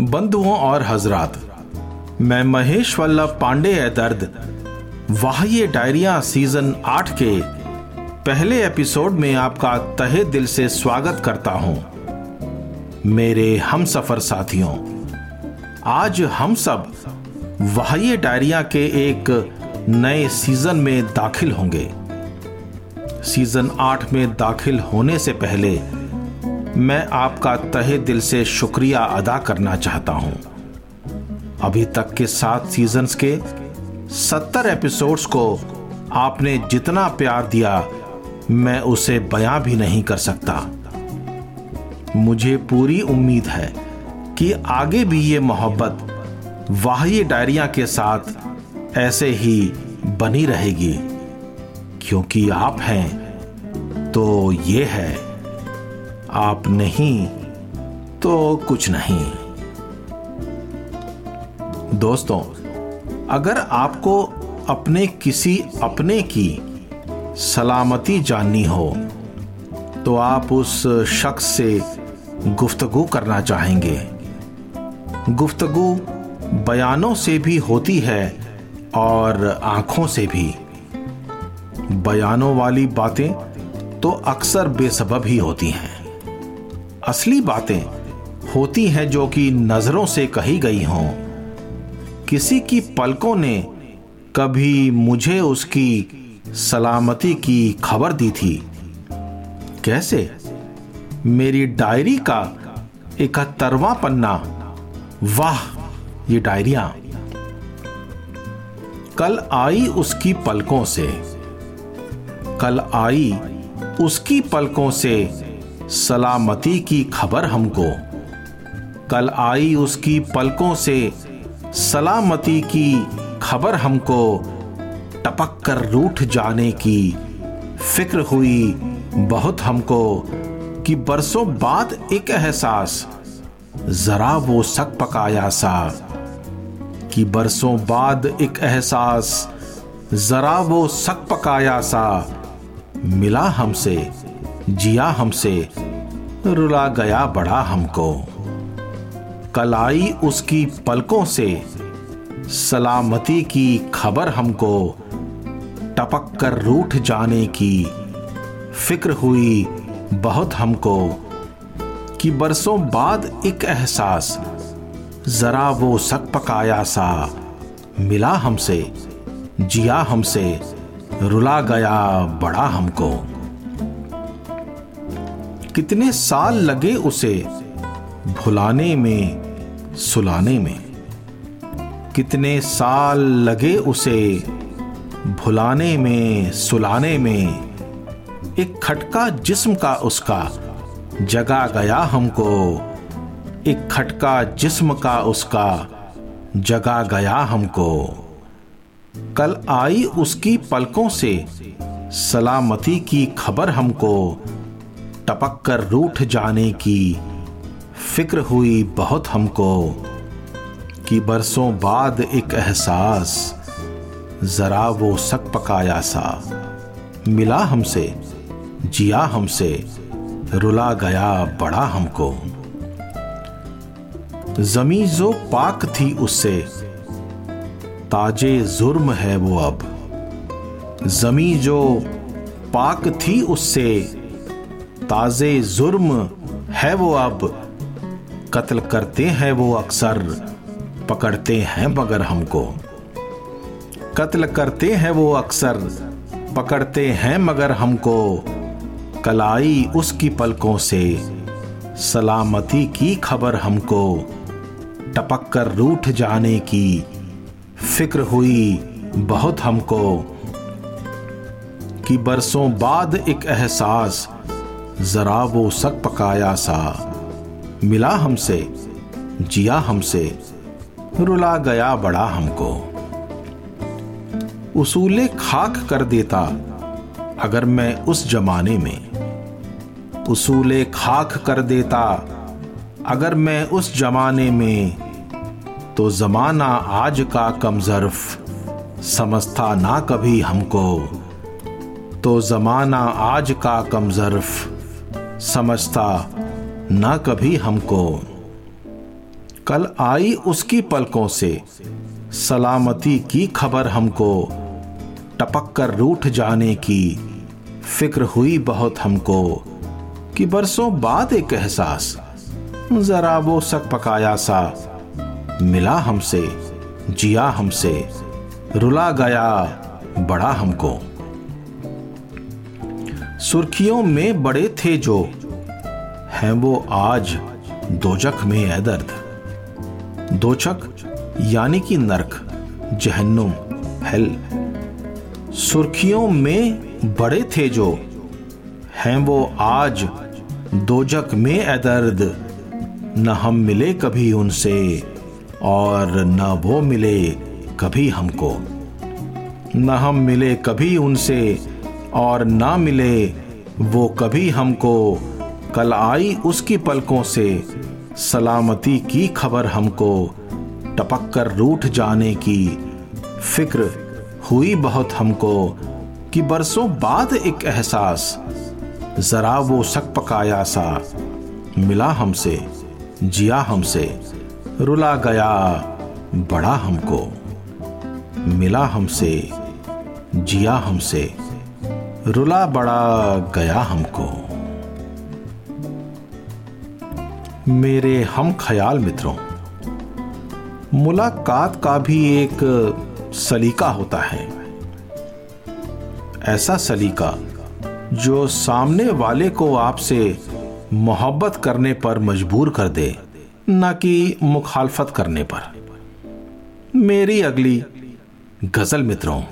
बंधुओं और हजरात, मैं महेश वल्लभ पांडे है दर्द। वाह्य डायरिया सीज़न आठ के पहले एपिसोड में आपका तहे दिल से स्वागत करता हूँ। मेरे हम सफ़र साथियों, आज हम सब वाह्य डायरिया के एक नए सीज़न में दाखिल होंगे। सीज़न आठ में दाखिल होने से पहले मैं आपका तहे दिल से शुक्रिया अदा करना चाहता हूँ। अभी तक के सात सीजन्स के सत्तर एपिसोड्स को आपने जितना प्यार दिया, मैं उसे बयां भी नहीं कर सकता। मुझे पूरी उम्मीद है कि आगे भी ये मोहब्बत वाह्य डायरिया के साथ ऐसे ही बनी रहेगी। क्योंकि आप हैं तो ये है। आप नहीं तो कुछ नहीं। दोस्तों, अगर आपको अपने किसी अपने की सलामती जाननी हो तो आप उस शख्स से गुफ्तगु करना चाहेंगे। गुफ्तगु बयानों से भी होती है और आँखों से भी। बयानों वाली बातें तो अक्सर बेसबब ही होती हैं। असली बातें होती हैं जो कि नज़रों से कही गई हों। किसी की पलकों ने कभी मुझे उसकी सलामती की खबर दी थी। कैसे? मेरी डायरी का इकहत्तरवा पन्ना। वाह, ये डायरिया। कल आई उसकी पलकों से। कल आई उसकी पलकों से सलामती की खबर हमको। कल आई उसकी पलकों से सलामती की खबर हमको, टपक कर रूठ जाने की फ़िक्र हुई बहुत हमको कि बरसों बाद एक एहसास, जरा वो सक पकाया सा। कि बरसों बाद एक एहसास, जरा वो सक पकाया सा मिला हमसे। जिया हमसे, रुला गया बड़ा हमको। कल आई उसकी पलकों से, सलामती की खबर हमको, टपक कर रूठ जाने की फ़िक्र हुई बहुत हमको, कि बरसों बाद एक एहसास, जरा वो सक पकाया सा मिला हमसे, जिया हमसे, रुला गया बड़ा हमको। कितने साल लगे उसे भुलाने में, सुलाने में? कितने साल लगे उसे भुलाने में, सुलाने में? एक खटका जिस्म का उसका जगा गया हमको। एक खटका जिस्म का उसका जगा गया हमको। कल आई उसकी पलकों से सलामती की खबर हमको। टपक कर रूठ जाने की फ़िक्र हुई बहुत हमको कि बरसों बाद एक एहसास जरा वो सक पकाया सा। मिला हमसे, जिया हमसे, रुला गया बड़ा हमको। जमी जो पाक थी उससे, ताजे जुर्म है वो अब। जमी जो पाक थी उससे ताजे जुर्म है वो अब। कत्ल करते हैं वो अक्सर, पकड़ते हैं मगर हमको। कत्ल करते हैं वो अक्सर, पकड़ते हैं मगर हमको। कलाई उसकी पलकों से, सलामती की खबर हमको। टपक कर रूठ जाने की फ़िक्र हुई बहुत हमको। कि बरसों बाद एक एहसास जरा वो सक पकाया सा। मिला हमसे, जिया हमसे, रुला गया बड़ा हमको। उसूले खाक कर देता, अगर मैं उस जमाने में। उसूले खाक कर देता, अगर मैं उस जमाने में। तो जमाना आज का कमजर्फ समझता ना कभी हमको। तो जमाना आज का कमजरफ समझता ना कभी हमको। कल आई उसकी पलकों से, सलामती की खबर हमको। टपक कर रूठ जाने की फ़िक्र हुई बहुत हमको, कि बरसों बाद एक एहसास, जरा वो सक पकाया सा, मिला हमसे, जिया हमसे, रुला गया बड़ा हमको। सुर्खियों में बड़े थे जो। हैं वो आज दोजख में है दर्द। दोचक यानी कि नरक, जहन्नुम हेल सुर्खियों में बड़े थे जो। हैं वो आज दोजक में ए दर्द। न हम मिले कभी उनसे और न वो मिले कभी हमको। न हम मिले कभी उनसे और ना मिले, वो कभी हमको। कल आई उसकी पलकों से, सलामती की खबर हमको। टपक कर रूठ जाने की फ़िक्र हुई बहुत हमको, कि बरसों बाद एक एहसास जरा वो सक पकाया सा मिला हमसे, जिया हमसे। रुला गया बड़ा हमको, मिला हमसे, जिया हमसे। रुला बड़ा गया हमको। मेरे हम ख्याल मित्रों, मुलाकात का भी एक सलीका होता है। ऐसा सलीका जो सामने वाले को आपसे मोहब्बत करने पर मजबूर कर दे, न कि मुखालफत करने पर। मेरी अगली गज़ल मित्रों